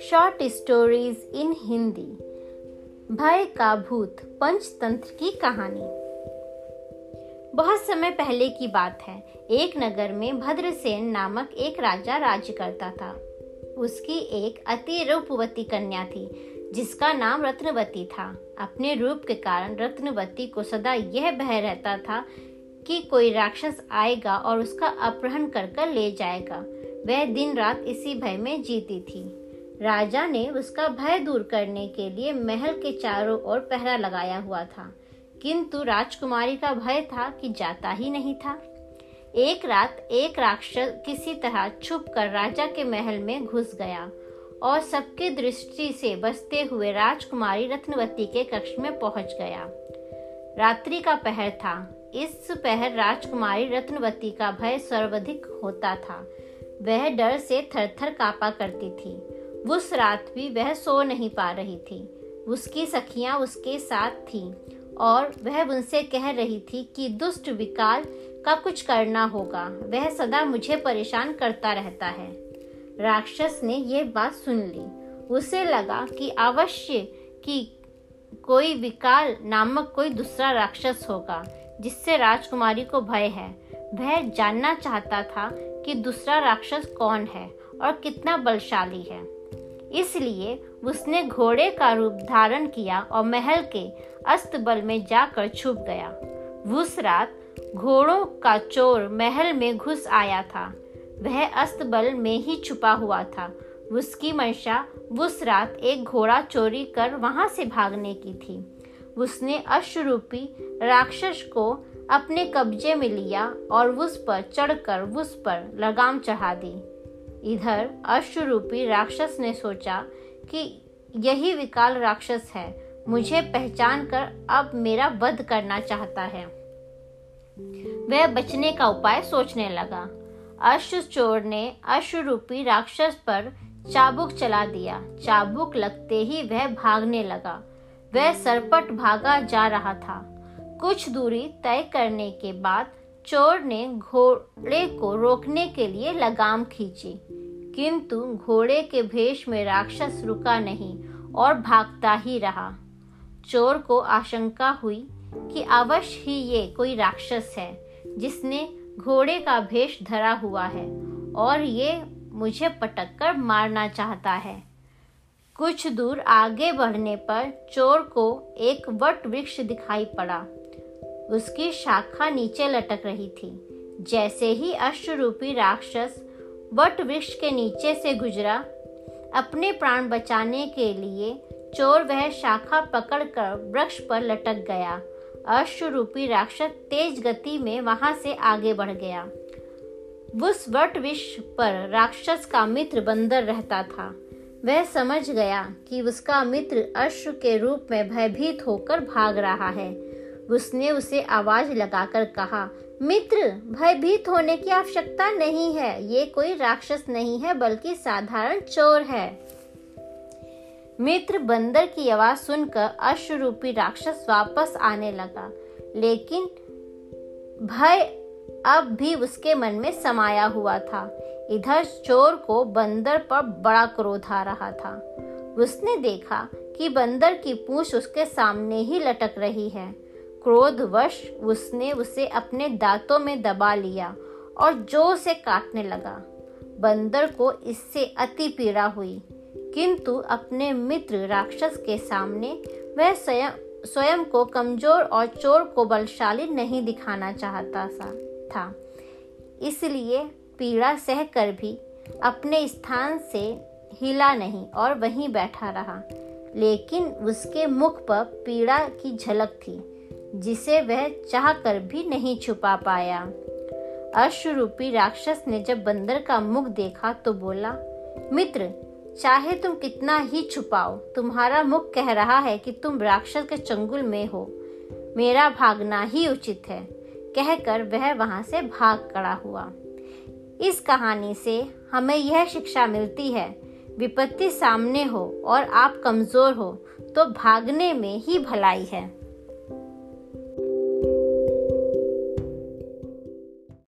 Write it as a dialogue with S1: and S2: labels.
S1: Short stories in Hindi भय का भूत, पंचतंत्र की कहानी। बहुत समय पहले की बात है। एक नगर में भद्रसेन नामक एक राजा राज्य करता था। उसकी एक अति रूपवती कन्या थी, जिसका नाम रत्नवती था। अपने रूप के कारण रत्नवती को सदा यह भय रहता था कि कोई राक्षस आएगा और उसका अपहरण कर कर ले जाएगा। वह दिन रात इसी भय में जीती थी। राजा ने उसका भय दूर करने के लिए महल के चारों ओर पहरा लगाया हुआ था। किंतु राजकुमारी का भय था कि जाता ही नहीं था। एक रात एक राक्षस किसी तरह छुप कर राजा के महल में घुस गया और सबके दृष्टि से बसते हुए राजकुमारी रत्नवती के कक्ष में पहुँच गया। रात्रि का पहर था। इस पहर राजकुमारी रत्नवती का भय सर्वाधिक होता था। वह डर से थर थर कापा करती थी। उस रात भी वह सो नहीं पा रही थी। उसकी सखियाँ उसके साथ थीं और वह उनसे कह रही थी कि दुष्ट विकाल का कुछ करना होगा। वह सदा मुझे परेशान करता रहता है। राक्षस ने यह बात सुन ली। उसे लगा कि अवश्य कि कोई विकाल नामक कोई दूसरा राक्षस होगा। जिससे राजकुमारी को भय है। वह जानना चाहता था कि दूसरा राक्षस कौन है और कितना बलशाली है। इसलिए उसने घोड़े का रूप धारण किया और महल के अस्तबल में जाकर छुप गया। उस रात घोड़ों का चोर महल में घुस आया था। वह अस्तबल में ही छुपा हुआ था। उसकी मंशा उस रात एक घोड़ा चोरी कर वहाँ से भागने की थी। उसने अश्वरूपी राक्षस को अपने कब्जे में लिया और उस पर चढ़कर उस पर लगाम चढ़ा दी। इधर अश्वरूपी राक्षस ने सोचा कि यही विकाल राक्षस है, मुझे पहचान कर अब मेरा वध करना चाहता है। वह बचने का उपाय सोचने लगा। अश्व चोर ने अश्वरूपी राक्षस पर चाबुक चला दिया। चाबुक लगते ही वह भागने लगा। वह सरपट भागा जा रहा था। कुछ दूरी तय करने के बाद चोर ने घोड़े को रोकने के लिए लगाम खींची। किंतु घोड़े के भेष में राक्षस रुका नहीं और भागता ही रहा। चोर को आशंका हुई कि अवश्य ही ये कोई राक्षस है, जिसने घोड़े का भेष धरा हुआ है और ये मुझे पटक कर मारना चाहता है। कुछ दूर आगे बढ़ने पर चोर को एक वट वृक्ष दिखाई पड़ा। उसकी शाखा नीचे लटक रही थी। जैसे ही अश्वरूपी राक्षस वट वृक्ष के नीचे से गुजरा, अपने प्राण बचाने के लिए चोर वह शाखा पकड़कर वृक्ष पर लटक गया। अश्वरूपी राक्षस तेज गति में वहाँ से आगे बढ़ गया। उस वट वृक्ष पर राक्षस का मित्र बंदर रहता था। वह समझ गया कि उसका मित्र अश्व के रूप में भयभीत होकर भाग रहा है। उसने उसे आवाज़ लगाकर कहा, मित्र, भयभीत होने की आवश्यकता नहीं है। ये कोई राक्षस नहीं है, बल्कि साधारण चोर है। मित्र बंदर की आवाज़ सुनकर अश्वरूपी राक्षस वापस आने लगा, लेकिन भय अब भी उसके मन में समाया हुआ था। इधर चोर को बंदर पर बड़ा क्रोध आ रहा था। उसने देखा कि बंदर की पूंछ उसके सामने ही लटक रही है। क्रोधवश उसने उसे अपने दांतों में दबा लिया और ज़ोर से काटने लगा। बंदर को इससे अति पीड़ा हुई, किंतु अपने मित्र राक्षस के सामने वह स्वयं स्वयं को कमज़ोर और चोर को बलशाली नहीं दिखाना चाहता सा था। इसलिए पीड़ा सह कर भी अपने स्थान से हिला नहीं और वहीं बैठा रहा। लेकिन उसके मुख पर पीड़ा की झलक थी, जिसे वह चाह कर भी नहीं छुपा पाया। अश्वरूपी राक्षस ने जब बंदर का मुख देखा तो बोला, मित्र, चाहे तुम कितना ही छुपाओ, तुम्हारा मुख कह रहा है कि तुम राक्षस के चंगुल में हो। मेरा भागना ही उचित है। कहकर वह वहाँ से भाग खड़ा हुआ। इस कहानी से हमें यह शिक्षा मिलती है, विपत्ति सामने हो और आप कमज़ोर हो तो भागने में ही भलाई है।